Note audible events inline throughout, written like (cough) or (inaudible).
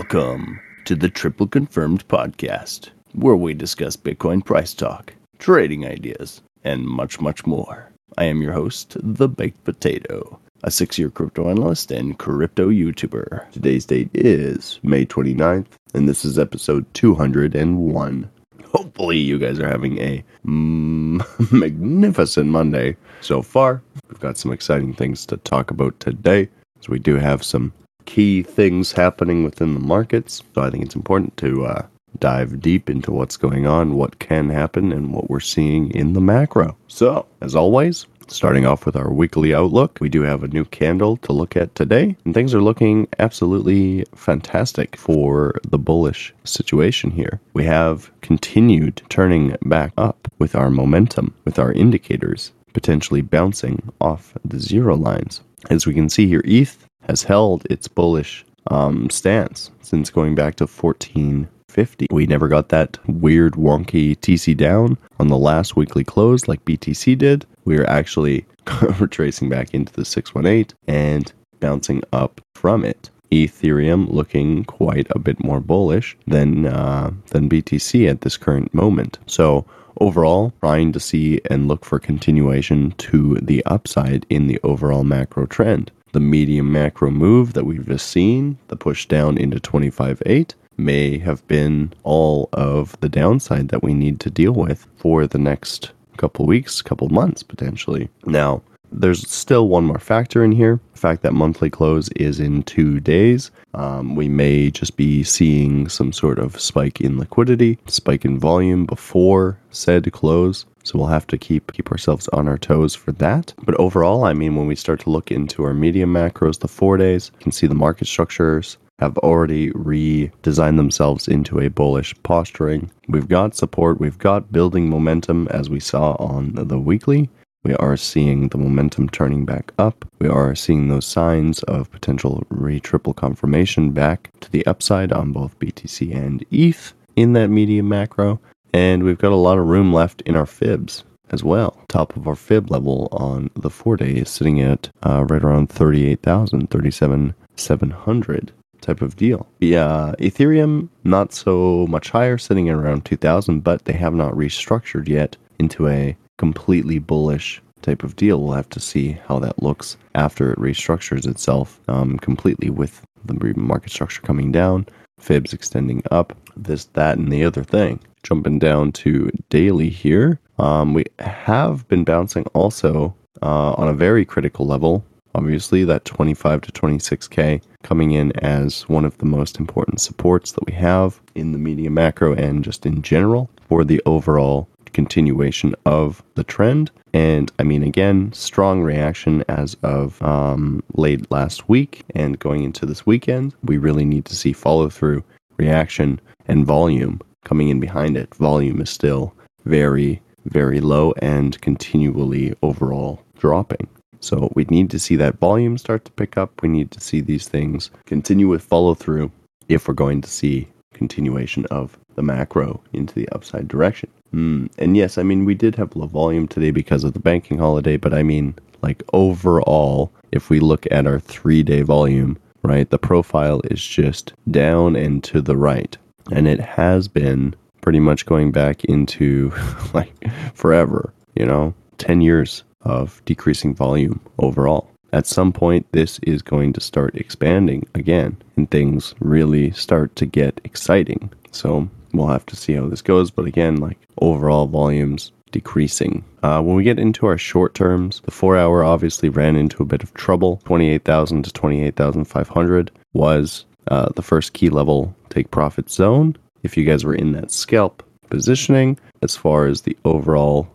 Welcome to the Triple Confirmed Podcast, where we discuss Bitcoin price talk, trading ideas, and much, much more. I am your host, The Baked Potato, a six year crypto analyst and crypto YouTuber. Today's date is May 29th, and this is episode 201. Hopefully, you guys are having a mm, (laughs) magnificent Monday so far. We've got some exciting things to talk about today. So, we do have some key things happening within the markets. So, I think it's important to uh, dive deep into what's going on, what can happen, and what we're seeing in the macro. So, as always, starting off with our weekly outlook, we do have a new candle to look at today, and things are looking absolutely fantastic for the bullish situation here. We have continued turning back up with our momentum, with our indicators potentially bouncing off the zero lines. As we can see here, ETH has held its bullish um, stance since going back to 1450. We never got that weird, wonky TC down on the last weekly close like BTC did. We are actually (laughs) retracing back into the 618 and bouncing up from it. Ethereum looking quite a bit more bullish than uh, than BTC at this current moment. So overall, trying to see and look for continuation to the upside in the overall macro trend. The medium macro move that we've just seen, the push down into 25.8, may have been all of the downside that we need to deal with for the next couple weeks, couple months potentially. Now, there's still one more factor in here the fact that monthly close is in two days. Um, we may just be seeing some sort of spike in liquidity, spike in volume before said close. So we'll have to keep keep ourselves on our toes for that. But overall, I mean, when we start to look into our medium macros, the four days, you can see the market structures have already redesigned themselves into a bullish posturing. We've got support, we've got building momentum as we saw on the weekly. We are seeing the momentum turning back up. We are seeing those signs of potential re triple confirmation back to the upside on both BTC and ETH in that medium macro. And we've got a lot of room left in our fibs as well. Top of our fib level on the four day is sitting at uh, right around 38,000, 37,700 type of deal. Yeah, Ethereum not so much higher, sitting at around 2,000, but they have not restructured yet into a completely bullish type of deal. We'll have to see how that looks after it restructures itself um, completely with the market structure coming down, fibs extending up, this, that, and the other thing. Jumping down to daily here, um, we have been bouncing also uh, on a very critical level. Obviously, that 25 to 26k coming in as one of the most important supports that we have in the medium macro and just in general for the overall continuation of the trend. And I mean, again, strong reaction as of um, late last week and going into this weekend. We really need to see follow through, reaction, and volume coming in behind it. Volume is still very, very low and continually overall dropping. So we need to see that volume start to pick up. We need to see these things continue with follow through if we're going to see continuation of the macro into the upside direction. Mm, and yes, I mean, we did have low volume today because of the banking holiday, but I mean, like overall, if we look at our three day volume, right, the profile is just down and to the right. And it has been pretty much going back into (laughs) like forever, you know, 10 years of decreasing volume overall. At some point, this is going to start expanding again, and things really start to get exciting. So we'll have to see how this goes. But again, like overall volumes decreasing. Uh, when we get into our short terms, the four hour obviously ran into a bit of trouble. 28,000 to 28,500 was uh, the first key level take profit zone. If you guys were in that scalp positioning, as far as the overall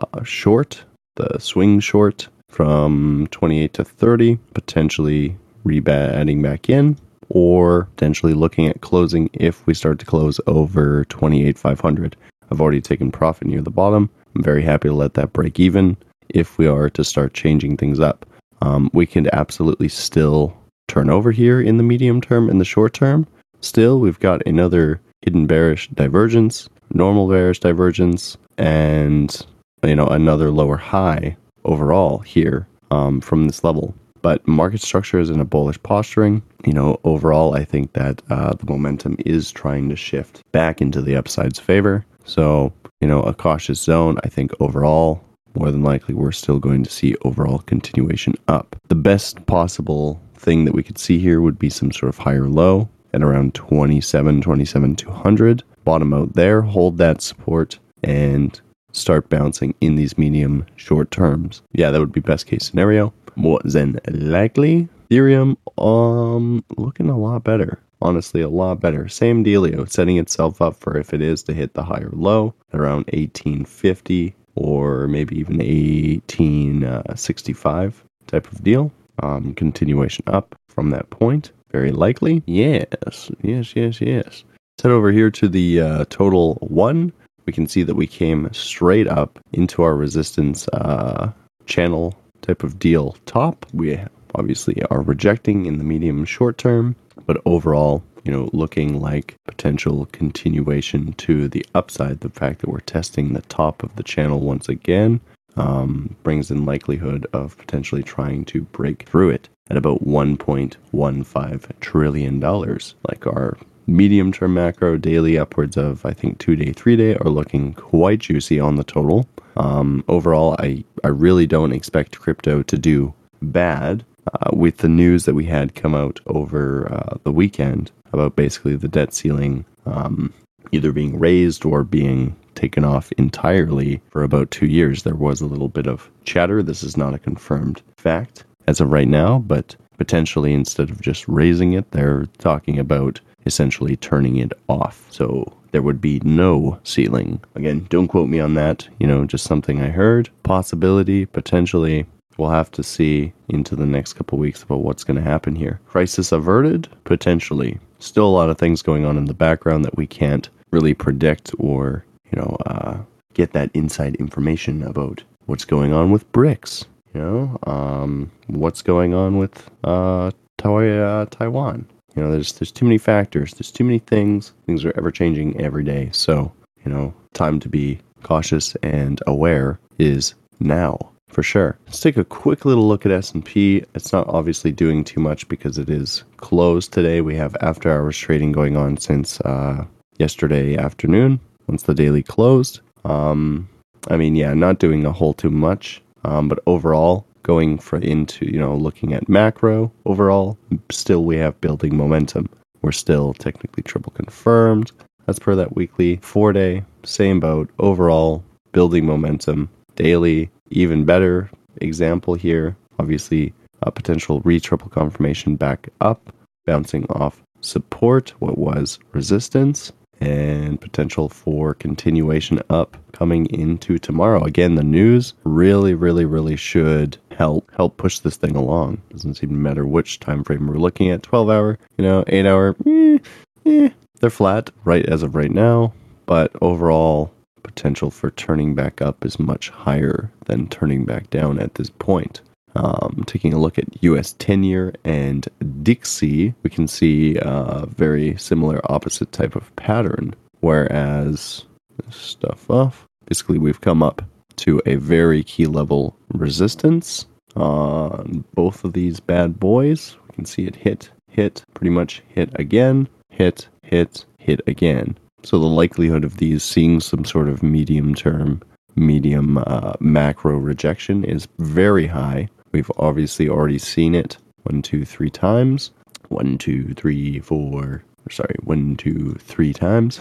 uh, short, the swing short from 28 to 30, potentially rebatting back in, or potentially looking at closing if we start to close over 28,500. I've already taken profit near the bottom. I'm very happy to let that break even if we are to start changing things up. Um, we can absolutely still turn over here in the medium term and the short term. Still, we've got another hidden bearish divergence, normal bearish divergence, and you know another lower high overall here um, from this level. But market structure is in a bullish posturing. You know, overall, I think that uh, the momentum is trying to shift back into the upside's favor. So, you know, a cautious zone. I think overall, more than likely, we're still going to see overall continuation up. The best possible thing that we could see here would be some sort of higher low at around 27, 27, 200. Bottom out there, hold that support, and start bouncing in these medium short terms. Yeah, that would be best case scenario. More than likely, Ethereum, um, looking a lot better. Honestly, a lot better. Same dealio, setting itself up for if it is to hit the higher low around 1850 or maybe even 1865 type of deal. Um, continuation up from that point, very likely. Yes, yes, yes, yes. Let's head over here to the uh, total one. We can see that we came straight up into our resistance uh, channel type of deal top. We obviously are rejecting in the medium short term, but overall, you know, looking like potential continuation to the upside. The fact that we're testing the top of the channel once again um, brings in likelihood of potentially trying to break through it at about 1.15 trillion dollars. Like our medium term macro daily upwards of I think two day, three day are looking quite juicy on the total. Um, overall, I I really don't expect crypto to do bad. Uh, with the news that we had come out over uh, the weekend about basically the debt ceiling um, either being raised or being taken off entirely for about two years. There was a little bit of chatter. This is not a confirmed fact as of right now, but potentially instead of just raising it, they're talking about essentially turning it off. So there would be no ceiling. Again, don't quote me on that. You know, just something I heard. Possibility, potentially. We'll have to see into the next couple weeks about what's going to happen here. Crisis averted? Potentially. Still a lot of things going on in the background that we can't really predict or, you know, uh, get that inside information about what's going on with BRICS. You know, um, what's going on with uh, uh, Taiwan. You know, there's there's too many factors. There's too many things. Things are ever changing every day. So, you know, time to be cautious and aware is now for sure. Let's take a quick little look at S&P. It's not obviously doing too much because it is closed today. We have after hours trading going on since uh, yesterday afternoon once the daily closed. Um, I mean, yeah, not doing a whole too much, um, but overall going for into you know looking at macro overall, still we have building momentum. We're still technically triple confirmed as per that weekly four day same boat. Overall building momentum. Daily even better example here. Obviously a potential re triple confirmation back up bouncing off support what was resistance and potential for continuation up coming into tomorrow. Again, the news really, really, really should help help push this thing along. Doesn't seem to matter which time frame we're looking at. Twelve hour, you know, eight hour, eh, eh, they're flat right as of right now. But overall, potential for turning back up is much higher than turning back down at this point. Um, taking a look at US 10 year and Dixie, we can see a very similar opposite type of pattern. Whereas stuff off, basically, we've come up to a very key level resistance on both of these bad boys. We can see it hit, hit, pretty much hit again, hit, hit, hit again. So the likelihood of these seeing some sort of medium term, medium uh, macro rejection is very high. We've obviously already seen it one, two, three times. One, two, three, four. Sorry, one, two, three times.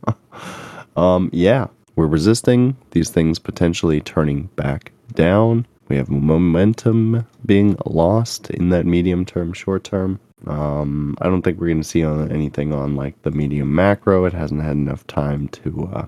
(laughs) um, yeah, we're resisting these things potentially turning back down. We have momentum being lost in that medium term, short term. Um, I don't think we're going to see on anything on like the medium macro. It hasn't had enough time to uh,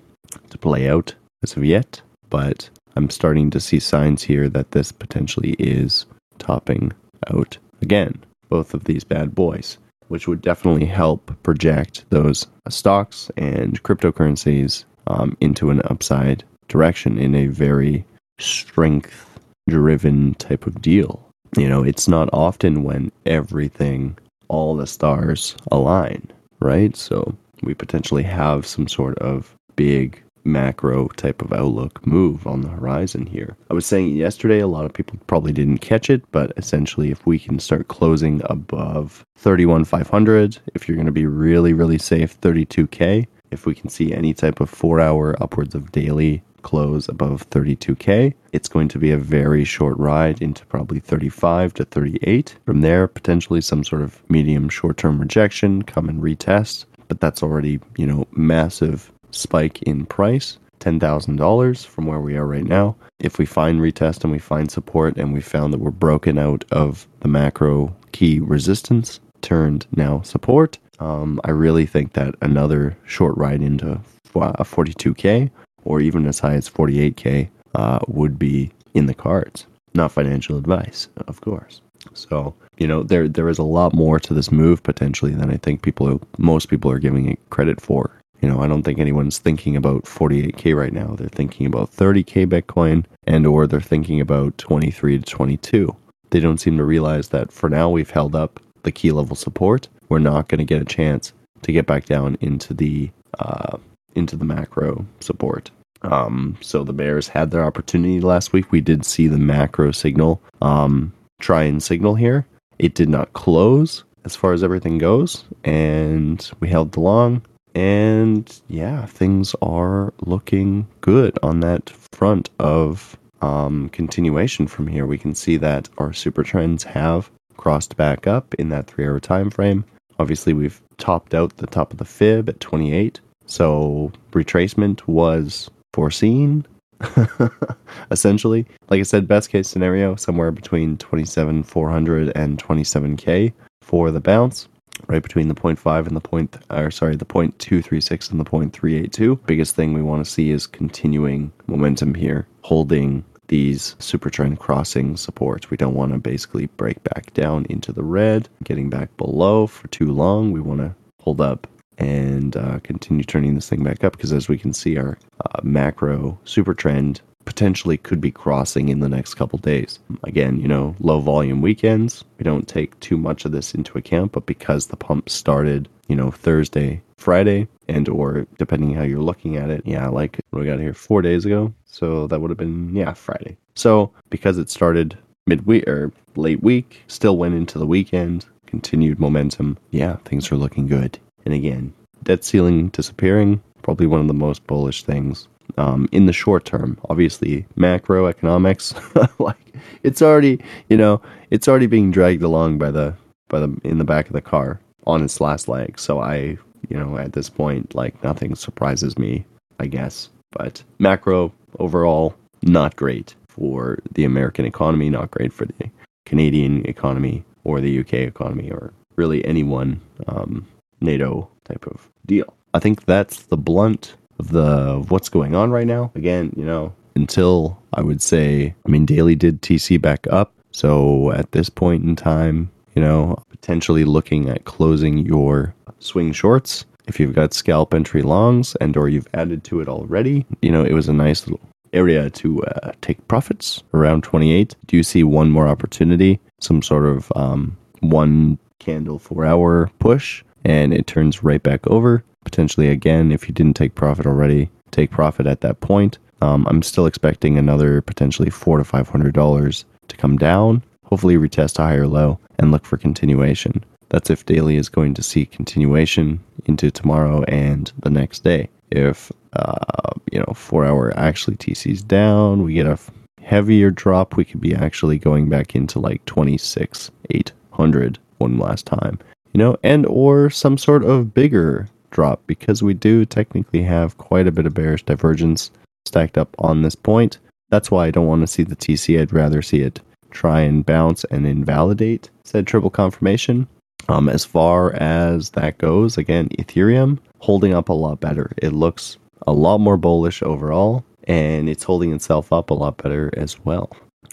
to play out as of yet. But I'm starting to see signs here that this potentially is topping out again. Both of these bad boys, which would definitely help project those stocks and cryptocurrencies um, into an upside direction in a very strength driven type of deal. You know, it's not often when everything, all the stars align, right? So we potentially have some sort of big macro type of outlook move on the horizon here. I was saying yesterday, a lot of people probably didn't catch it, but essentially, if we can start closing above 31,500, if you're going to be really, really safe, 32K, if we can see any type of four hour upwards of daily close above 32k it's going to be a very short ride into probably 35 to 38 from there potentially some sort of medium short term rejection come and retest. But that's already you know massive spike in price $10,000 from where we are right now. If we find retest and we find support and we found that we're broken out of the macro key resistance, turned now support, um, I really think that another short ride into a 42K or even as high as 48K uh, would be in the cards. Not financial advice, of course. So, you know, there there is a lot more to this move potentially than I think people most people are giving it credit for. You know, I don't think anyone's thinking about 48k right now. They're thinking about 30k Bitcoin and or they're thinking about 23 to 22. They don't seem to realize that for now we've held up the key level support. We're not going to get a chance to get back down into the uh, into the macro support. Um, so the bears had their opportunity last week. We did see the macro signal um, try and signal here. It did not close as far as everything goes, and we held the long. And yeah, things are looking good on that front of um, continuation from here. We can see that our super trends have crossed back up in that three hour time frame. Obviously, we've topped out the top of the fib at 28. So retracement was foreseen, (laughs) essentially. Like I said, best case scenario, somewhere between 27,400 and 27K for the bounce right between the 0.5 and the point or sorry the 0.236 and the 0.382 biggest thing we want to see is continuing momentum here holding these super trend crossing supports. We don't want to basically break back down into the red getting back below for too long. We want to hold up and uh, continue turning this thing back up because as we can see our uh, macro super trend potentially could be crossing in the next couple days. Again, you know, low volume weekends, we don't take too much of this into account, but because the pump started, you know, Thursday, Friday, and or depending how you're looking at it, yeah, like we got here 4 days ago, so that would have been yeah, Friday. So, because it started midweek or late week, still went into the weekend, continued momentum. Yeah, things are looking good. And again, debt ceiling disappearing, probably one of the most bullish things um, in the short term. Obviously, macroeconomics, (laughs) like it's already, you know, it's already being dragged along by the by the in the back of the car on its last leg. So I, you know, at this point, like nothing surprises me, I guess. But macro overall, not great for the American economy, not great for the Canadian economy or the UK economy or really anyone um, NATO type of deal. I think that's the blunt of the of what's going on right now. Again, you know, until I would say, I mean, daily did TC back up. So at this point in time, you know, potentially looking at closing your swing shorts if you've got scalp entry longs and or you've added to it already. You know, it was a nice little area to uh, take profits around 28. Do you see one more opportunity? Some sort of um, one candle four hour push and it turns right back over. Potentially again, if you didn't take profit already, take profit at that point. Um, I'm still expecting another potentially four to five hundred dollars to come down. Hopefully, retest a higher low and look for continuation. That's if daily is going to see continuation into tomorrow and the next day. If uh, you know four hour actually TC's down, we get a heavier drop. We could be actually going back into like twenty six eight hundred one last time you know, and or some sort of bigger drop because we do technically have quite a bit of bearish divergence stacked up on this point. That's why I don't want to see the TC. I'd rather see it try and bounce and invalidate said triple confirmation. Um, as far as that goes, again, Ethereum holding up a lot better. It looks a lot more bullish overall, and it's holding itself up a lot better as well.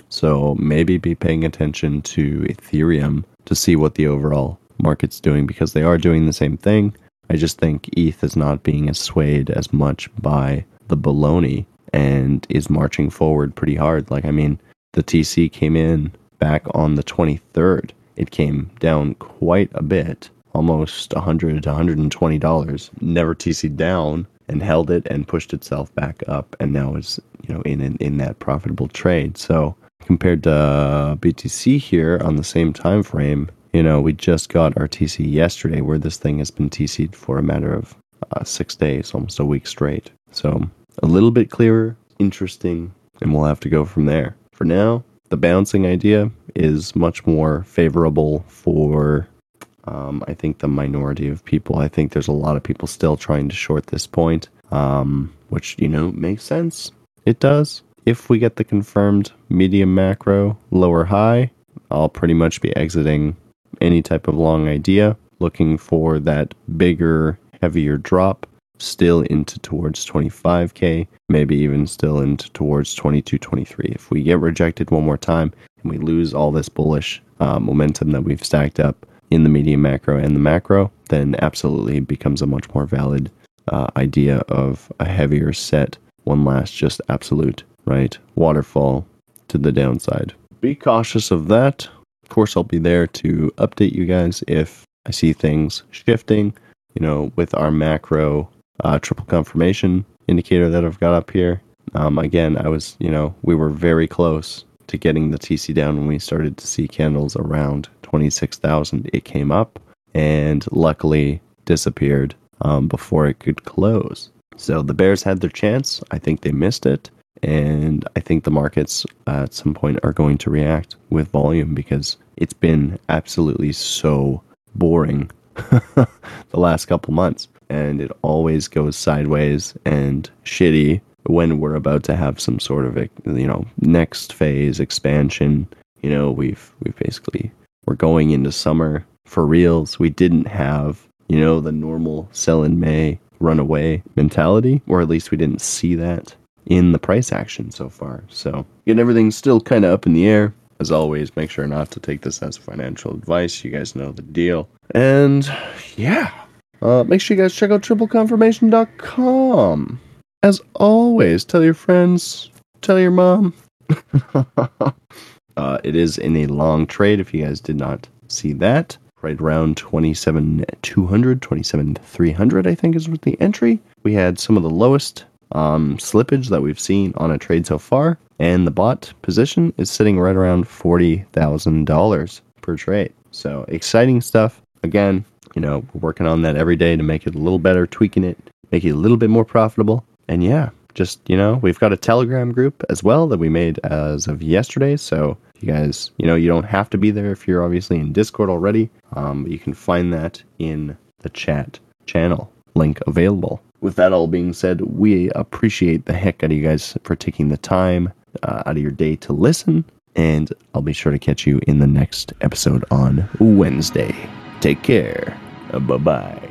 So maybe be paying attention to Ethereum to see what the overall market's doing because they are doing the same thing. I just think ETH is not being as swayed as much by the baloney and is marching forward pretty hard. Like, I mean, the TC came in back on the 23rd. It came down quite a bit, almost 100 to 120 dollars. Never TC down, and held it and pushed itself back up and now is you know in in, in that profitable trade. So compared to BTC here on the same time frame, you know, we just got our TC yesterday where this thing has been TC'd for a matter of uh, six days, almost a week straight. So a little bit clearer, interesting, and we'll have to go from there. For now, the bouncing idea is much more favorable for um, I think the minority of people. I think there's a lot of people still trying to short this point, um, which, you know, makes sense. It does. If we get the confirmed medium macro, lower high, I'll pretty much be exiting any type of long idea, looking for that bigger, heavier drop still into towards 25k, maybe even still into towards 22, 23. If we get rejected one more time and we lose all this bullish uh, momentum that we've stacked up in the medium macro and the macro, then absolutely becomes a much more valid uh, idea of a heavier set, one last just absolute, right? Waterfall to the downside. Be cautious of that. Of course, I'll be there to update you guys if I see things shifting, you know, with our macro uh, triple confirmation indicator that I've got up here. Um, again, I was, you know, we were very close to getting the TC down when we started to see candles around 26,000. It came up and luckily disappeared um, before it could close. So the Bears had their chance. I think they missed it. And I think the markets uh, at some point are going to react with volume because it's been absolutely so boring (laughs) the last couple months. And it always goes sideways and shitty when we're about to have some sort of you know next phase expansion. You know we've we've basically we're going into summer for reals. We didn't have you know the normal sell in may run away mentality or at least we didn't see that in the price action so far so again everything's still kind of up in the air as always make sure not to take this as financial advice you guys know the deal and yeah uh, make sure you guys check out tripleconfirmation.com. As always, tell your friends, tell your mom. (laughs) uh, it is in a long trade if you guys did not see that. Right around 27 200, 27 300, I think is with the entry. We had some of the lowest um, slippage that we've seen on a trade so far, and the bot position is sitting right around $40,000 per trade. So exciting stuff. Again, you know, we're working on that every day to make it a little better, tweaking it, make it a little bit more profitable. And yeah, just, you know, we've got a Telegram group as well that we made as of yesterday. So you guys, you know, you don't have to be there if you're obviously in Discord already. Um, you can find that in the chat channel link available. With that all being said, we appreciate the heck out of you guys for taking the time uh, out of your day to listen. And I'll be sure to catch you in the next episode on Wednesday. Take care. Bye bye.